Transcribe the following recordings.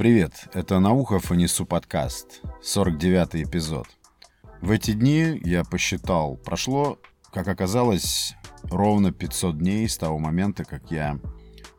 Привет, это Наухов и Несу подкаст, 49 эпизод. В эти дни, я посчитал, прошло, как оказалось, ровно 500 дней с того момента, как я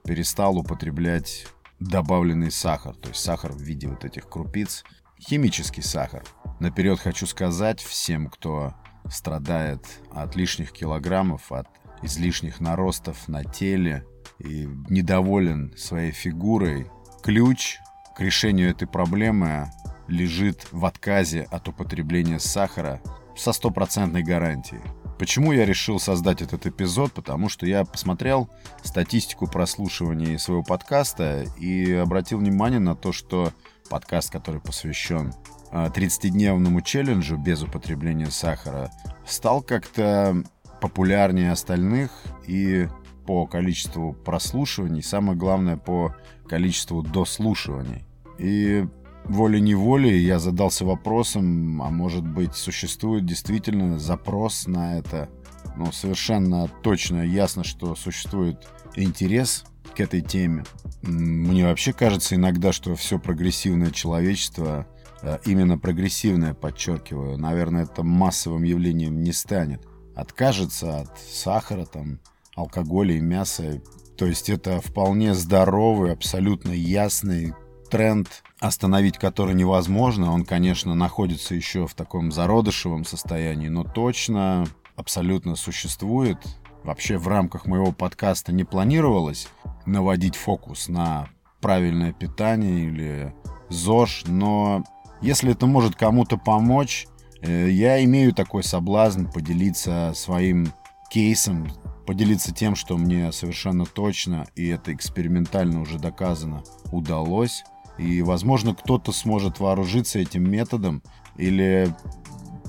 перестал употреблять добавленный сахар, то есть сахар в виде вот этих крупиц, химический сахар. Наперед хочу сказать всем, кто страдает от лишних килограммов, от излишних наростов на теле и недоволен своей фигурой, ключ к решению этой проблемы лежит в отказе от употребления сахара со стопроцентной гарантией. Почему я решил создать этот эпизод? Потому что я посмотрел статистику прослушивания своего подкаста и обратил внимание на то, что подкаст, который посвящен 30-дневному а, челленджу без употребления сахара, стал как-то популярнее остальных и по количеству прослушиваний, самое главное по количеству дослушиваний. И волей-неволей я задался вопросом, а может быть существует действительно запрос на это. Ну, совершенно точно ясно, что существует интерес к этой теме. Мне вообще кажется иногда, что все прогрессивное человечество, э, именно прогрессивное, подчеркиваю, наверное, это массовым явлением не станет. Откажется от сахара, там, алкоголя и мяса. То есть это вполне здоровый, абсолютно ясный тренд, остановить который невозможно. Он, конечно, находится еще в таком зародышевом состоянии, но точно, абсолютно существует. Вообще в рамках моего подкаста не планировалось наводить фокус на правильное питание или ЗОЖ, но если это может кому-то помочь, э, я имею такой соблазн поделиться своим кейсом, поделиться тем, что мне совершенно точно, и это экспериментально уже доказано, удалось. И, возможно, кто-то сможет вооружиться этим методом, или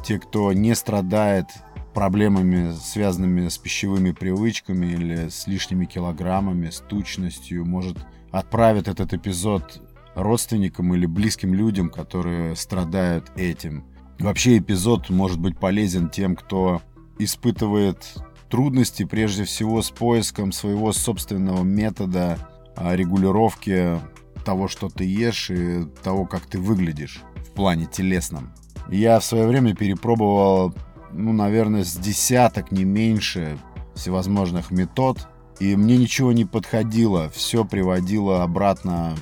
те, кто не страдает проблемами, связанными с пищевыми привычками или с лишними килограммами, с тучностью, может, отправить этот эпизод родственникам или близким людям, которые страдают этим. Вообще эпизод может быть полезен тем, кто испытывает трудности прежде всего с поиском своего собственного метода а, регулировки того, что ты ешь и того, как ты выглядишь в плане телесном. Я в свое время перепробовал, ну, наверное, с десяток, не меньше всевозможных метод, и мне ничего не подходило. Все приводило обратно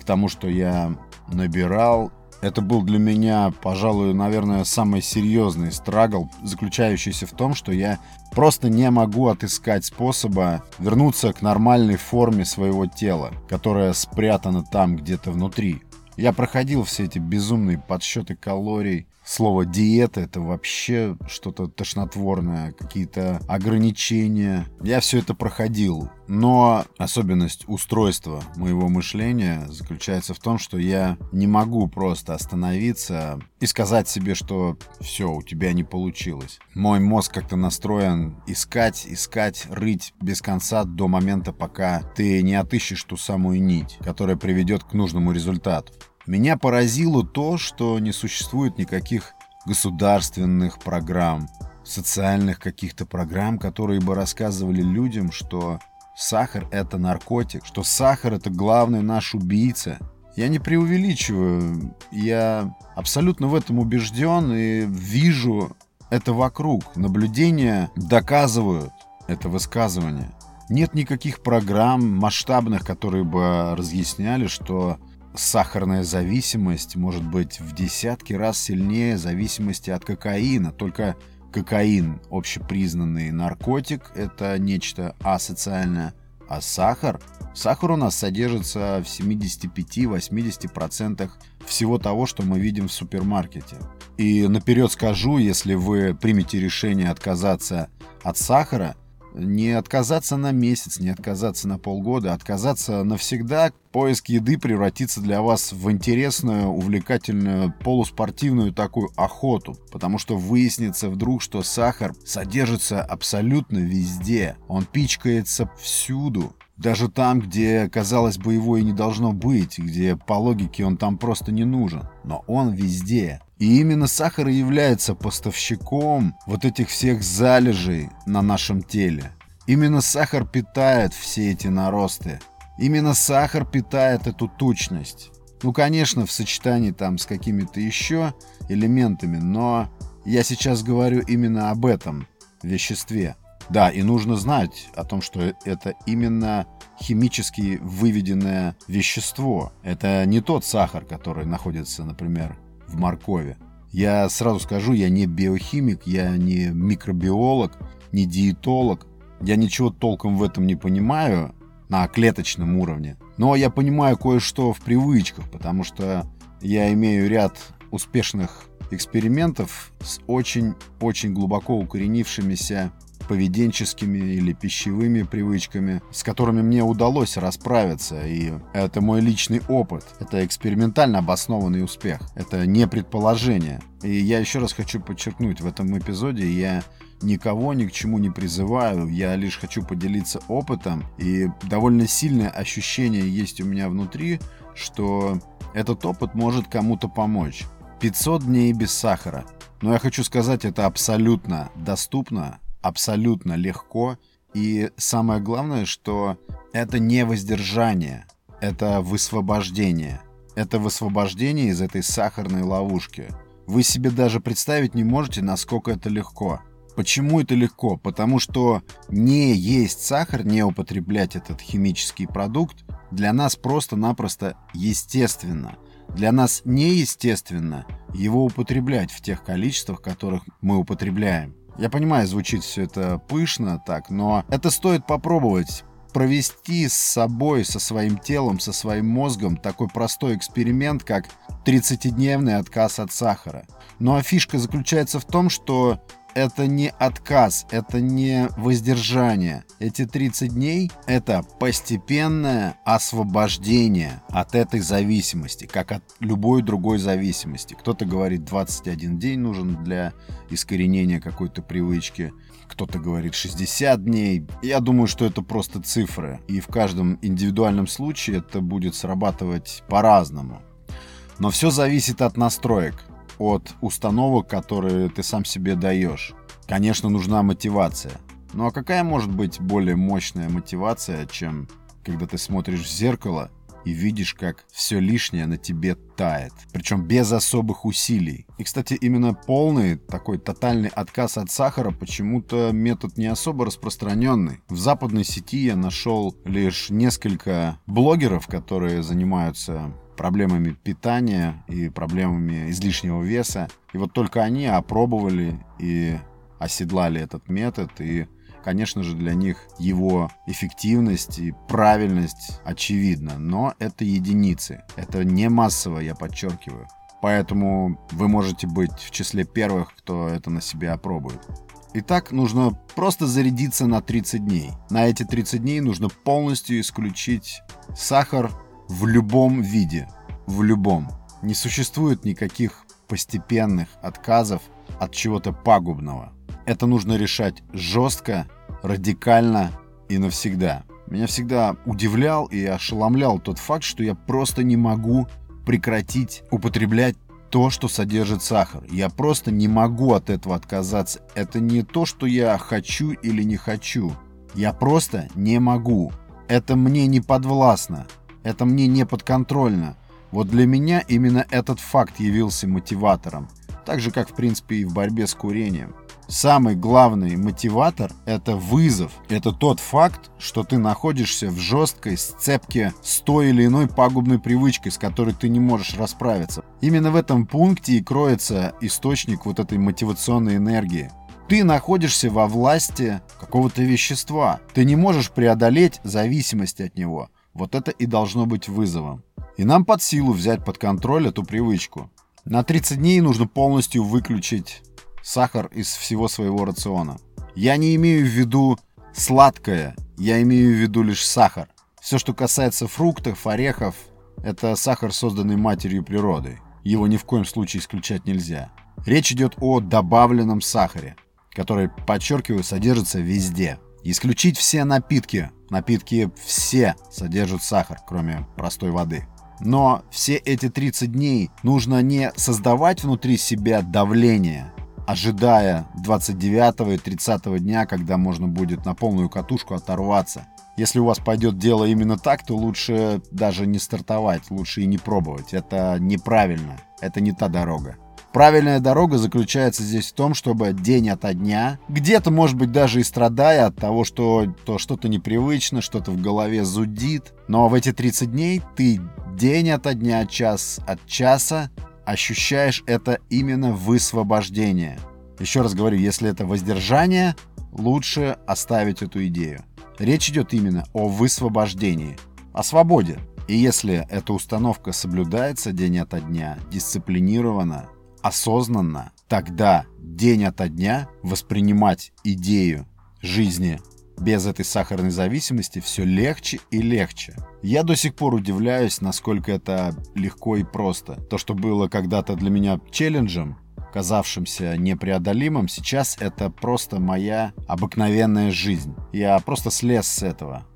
к тому, что я набирал. Это был для меня, пожалуй, наверное, самый серьезный страгл, заключающийся в том, что я просто не могу отыскать способа вернуться к нормальной форме своего тела, которая спрятана там где-то внутри. Я проходил все эти безумные подсчеты калорий, Слово диета это вообще что-то тошнотворное, какие-то ограничения. Я все это проходил. Но особенность устройства моего мышления заключается в том, что я не могу просто остановиться и сказать себе, что все, у тебя не получилось. Мой мозг как-то настроен искать, искать, рыть без конца до момента, пока ты не отыщешь ту самую нить, которая приведет к нужному результату. Меня поразило то, что не существует никаких государственных программ, социальных каких-то программ, которые бы рассказывали людям, что сахар – это наркотик, что сахар – это главный наш убийца. Я не преувеличиваю, я абсолютно в этом убежден и вижу это вокруг. Наблюдения доказывают это высказывание. Нет никаких программ масштабных, которые бы разъясняли, что сахарная зависимость может быть в десятки раз сильнее зависимости от кокаина. Только кокаин, общепризнанный наркотик, это нечто асоциальное. А сахар? Сахар у нас содержится в 75-80% всего того, что мы видим в супермаркете. И наперед скажу, если вы примете решение отказаться от сахара – не отказаться на месяц, не отказаться на полгода, отказаться навсегда. Поиск еды превратится для вас в интересную, увлекательную, полуспортивную такую охоту. Потому что выяснится вдруг, что сахар содержится абсолютно везде. Он пичкается всюду. Даже там, где, казалось бы, его и не должно быть, где по логике он там просто не нужен. Но он везде. И именно сахар и является поставщиком вот этих всех залежей на нашем теле. Именно сахар питает все эти наросты. Именно сахар питает эту тучность. Ну, конечно, в сочетании там с какими-то еще элементами, но я сейчас говорю именно об этом веществе. Да, и нужно знать о том, что это именно химически выведенное вещество. Это не тот сахар, который находится, например, в моркови. Я сразу скажу, я не биохимик, я не микробиолог, не диетолог. Я ничего толком в этом не понимаю на клеточном уровне. Но я понимаю кое-что в привычках, потому что я имею ряд успешных экспериментов с очень-очень глубоко укоренившимися поведенческими или пищевыми привычками, с которыми мне удалось расправиться. И это мой личный опыт. Это экспериментально обоснованный успех. Это не предположение. И я еще раз хочу подчеркнуть, в этом эпизоде я никого ни к чему не призываю, я лишь хочу поделиться опытом, и довольно сильное ощущение есть у меня внутри, что этот опыт может кому-то помочь. 500 дней без сахара. Но я хочу сказать, это абсолютно доступно, абсолютно легко. И самое главное, что это не воздержание, это высвобождение. Это высвобождение из этой сахарной ловушки. Вы себе даже представить не можете, насколько это легко. Почему это легко? Потому что не есть сахар, не употреблять этот химический продукт для нас просто-напросто естественно. Для нас неестественно его употреблять в тех количествах, которых мы употребляем. Я понимаю, звучит все это пышно так, но это стоит попробовать провести с собой, со своим телом, со своим мозгом такой простой эксперимент, как 30-дневный отказ от сахара. Ну а фишка заключается в том, что это не отказ, это не воздержание. Эти 30 дней — это постепенное освобождение от этой зависимости, как от любой другой зависимости. Кто-то говорит, 21 день нужен для искоренения какой-то привычки, кто-то говорит 60 дней. Я думаю, что это просто цифры, и в каждом индивидуальном случае это будет срабатывать по-разному. Но все зависит от настроек от установок, которые ты сам себе даешь. Конечно, нужна мотивация. Ну а какая может быть более мощная мотивация, чем когда ты смотришь в зеркало и видишь, как все лишнее на тебе тает. Причем без особых усилий. И, кстати, именно полный, такой тотальный отказ от сахара почему-то метод не особо распространенный. В западной сети я нашел лишь несколько блогеров, которые занимаются проблемами питания и проблемами излишнего веса. И вот только они опробовали и оседлали этот метод, и, конечно же, для них его эффективность и правильность очевидна. Но это единицы. Это не массово, я подчеркиваю. Поэтому вы можете быть в числе первых, кто это на себе опробует. Итак, нужно просто зарядиться на 30 дней. На эти 30 дней нужно полностью исключить сахар в любом виде. В любом. Не существует никаких постепенных отказов от чего-то пагубного. Это нужно решать жестко, радикально и навсегда. Меня всегда удивлял и ошеломлял тот факт, что я просто не могу прекратить употреблять то, что содержит сахар. Я просто не могу от этого отказаться. Это не то, что я хочу или не хочу. Я просто не могу. Это мне не подвластно. Это мне не подконтрольно. Вот для меня именно этот факт явился мотиватором. Так же, как в принципе и в борьбе с курением. Самый главный мотиватор – это вызов. Это тот факт, что ты находишься в жесткой сцепке с той или иной пагубной привычкой, с которой ты не можешь расправиться. Именно в этом пункте и кроется источник вот этой мотивационной энергии. Ты находишься во власти какого-то вещества. Ты не можешь преодолеть зависимость от него. Вот это и должно быть вызовом. И нам под силу взять под контроль эту привычку. На 30 дней нужно полностью выключить сахар из всего своего рациона. Я не имею в виду сладкое, я имею в виду лишь сахар. Все, что касается фруктов, орехов, это сахар, созданный матерью природы. Его ни в коем случае исключать нельзя. Речь идет о добавленном сахаре, который, подчеркиваю, содержится везде. Исключить все напитки. Напитки все содержат сахар, кроме простой воды. Но все эти 30 дней нужно не создавать внутри себя давление, ожидая 29 и 30 дня, когда можно будет на полную катушку оторваться. Если у вас пойдет дело именно так, то лучше даже не стартовать, лучше и не пробовать. Это неправильно, это не та дорога. Правильная дорога заключается здесь в том, чтобы день ото дня, где-то, может быть, даже и страдая от того, что то что-то непривычно, что-то в голове зудит, но в эти 30 дней ты день ото дня, час от часа ощущаешь это именно высвобождение. Еще раз говорю, если это воздержание, лучше оставить эту идею. Речь идет именно о высвобождении, о свободе. И если эта установка соблюдается день ото дня, дисциплинированно, осознанно, тогда день ото дня воспринимать идею жизни без этой сахарной зависимости все легче и легче. Я до сих пор удивляюсь, насколько это легко и просто. То, что было когда-то для меня челленджем, казавшимся непреодолимым, сейчас это просто моя обыкновенная жизнь. Я просто слез с этого.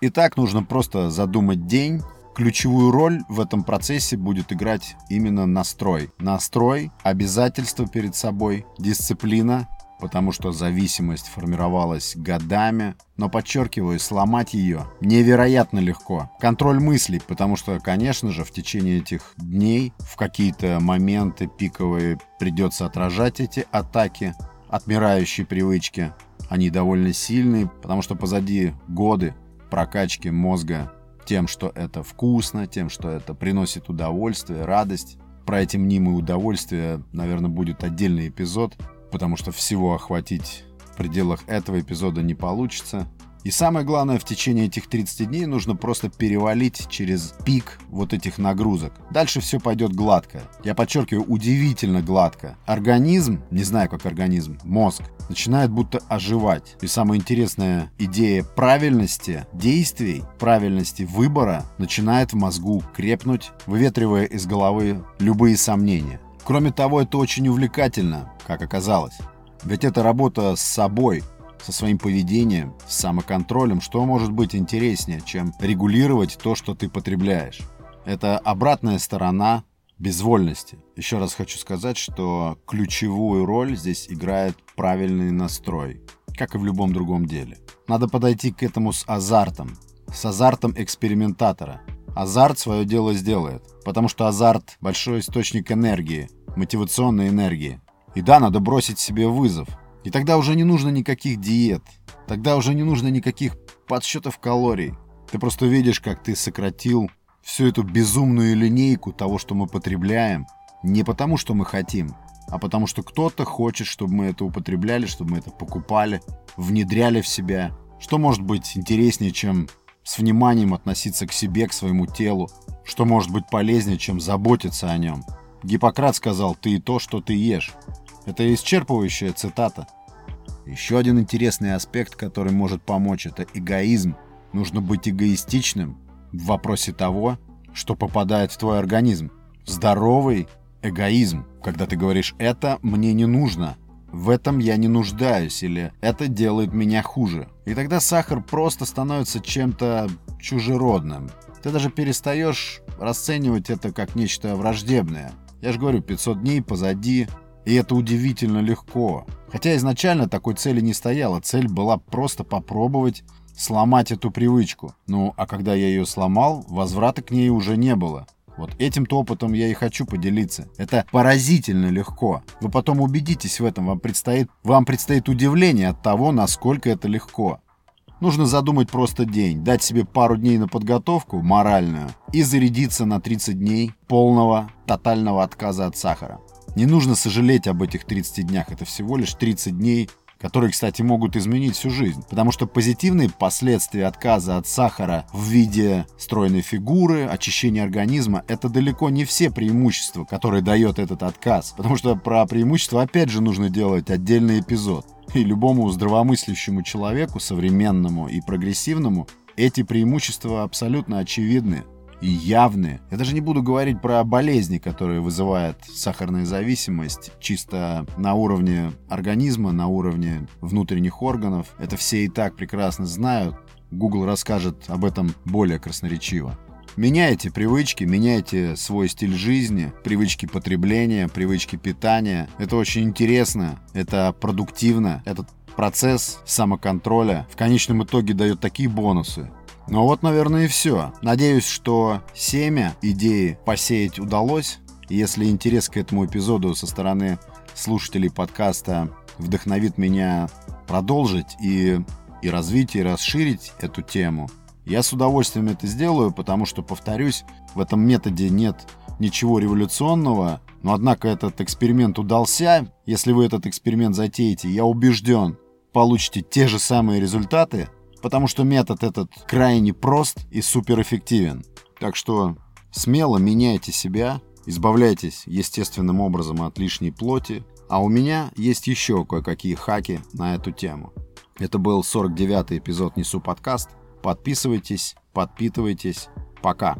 И так нужно просто задумать день, Ключевую роль в этом процессе будет играть именно настрой. Настрой, обязательства перед собой, дисциплина, потому что зависимость формировалась годами, но, подчеркиваю, сломать ее невероятно легко. Контроль мыслей, потому что, конечно же, в течение этих дней в какие-то моменты пиковые придется отражать эти атаки, отмирающие привычки. Они довольно сильные, потому что позади годы прокачки мозга тем, что это вкусно, тем, что это приносит удовольствие, радость. Про эти мнимые удовольствия, наверное, будет отдельный эпизод потому что всего охватить в пределах этого эпизода не получится. И самое главное, в течение этих 30 дней нужно просто перевалить через пик вот этих нагрузок. Дальше все пойдет гладко. Я подчеркиваю, удивительно гладко. Организм, не знаю как организм, мозг, начинает будто оживать. И самая интересная идея правильности действий, правильности выбора начинает в мозгу крепнуть, выветривая из головы любые сомнения. Кроме того, это очень увлекательно, как оказалось. Ведь это работа с собой, со своим поведением, с самоконтролем, что может быть интереснее, чем регулировать то, что ты потребляешь. Это обратная сторона безвольности. Еще раз хочу сказать, что ключевую роль здесь играет правильный настрой, как и в любом другом деле. Надо подойти к этому с азартом, с азартом экспериментатора. Азарт свое дело сделает, потому что азарт – большой источник энергии, мотивационной энергии. И да, надо бросить себе вызов. И тогда уже не нужно никаких диет. Тогда уже не нужно никаких подсчетов калорий. Ты просто видишь, как ты сократил всю эту безумную линейку того, что мы потребляем, не потому, что мы хотим, а потому что кто-то хочет, чтобы мы это употребляли, чтобы мы это покупали, внедряли в себя. Что может быть интереснее, чем с вниманием относиться к себе, к своему телу? Что может быть полезнее, чем заботиться о нем? Гиппократ сказал «ты и то, что ты ешь». Это исчерпывающая цитата. Еще один интересный аспект, который может помочь, это эгоизм. Нужно быть эгоистичным в вопросе того, что попадает в твой организм. Здоровый эгоизм, когда ты говоришь «это мне не нужно», в этом я не нуждаюсь или это делает меня хуже. И тогда сахар просто становится чем-то чужеродным. Ты даже перестаешь расценивать это как нечто враждебное. Я же говорю, 500 дней позади, и это удивительно легко. Хотя изначально такой цели не стояла. Цель была просто попробовать сломать эту привычку. Ну, а когда я ее сломал, возврата к ней уже не было. Вот этим-то опытом я и хочу поделиться. Это поразительно легко. Вы потом убедитесь в этом. Вам предстоит, вам предстоит удивление от того, насколько это легко. Нужно задумать просто день, дать себе пару дней на подготовку, моральную, и зарядиться на 30 дней полного, тотального отказа от сахара. Не нужно сожалеть об этих 30 днях, это всего лишь 30 дней, которые, кстати, могут изменить всю жизнь. Потому что позитивные последствия отказа от сахара в виде стройной фигуры, очищения организма, это далеко не все преимущества, которые дает этот отказ. Потому что про преимущества опять же нужно делать отдельный эпизод. И любому здравомыслящему человеку, современному и прогрессивному, эти преимущества абсолютно очевидны и явны. Я даже не буду говорить про болезни, которые вызывают сахарная зависимость чисто на уровне организма, на уровне внутренних органов. Это все и так прекрасно знают. Google расскажет об этом более красноречиво. Меняйте привычки, меняйте свой стиль жизни, привычки потребления, привычки питания. Это очень интересно, это продуктивно, это процесс самоконтроля в конечном итоге дает такие бонусы. Ну вот, наверное, и все. Надеюсь, что семя идеи посеять удалось. Если интерес к этому эпизоду со стороны слушателей подкаста вдохновит меня продолжить и, и развить, и расширить эту тему, я с удовольствием это сделаю, потому что, повторюсь, в этом методе нет ничего революционного, но однако этот эксперимент удался. Если вы этот эксперимент затеете, я убежден, получите те же самые результаты, потому что метод этот крайне прост и суперэффективен. Так что смело меняйте себя, избавляйтесь естественным образом от лишней плоти, а у меня есть еще кое-какие хаки на эту тему. Это был 49-й эпизод «Несу подкаст». Подписывайтесь, подпитывайтесь. Пока.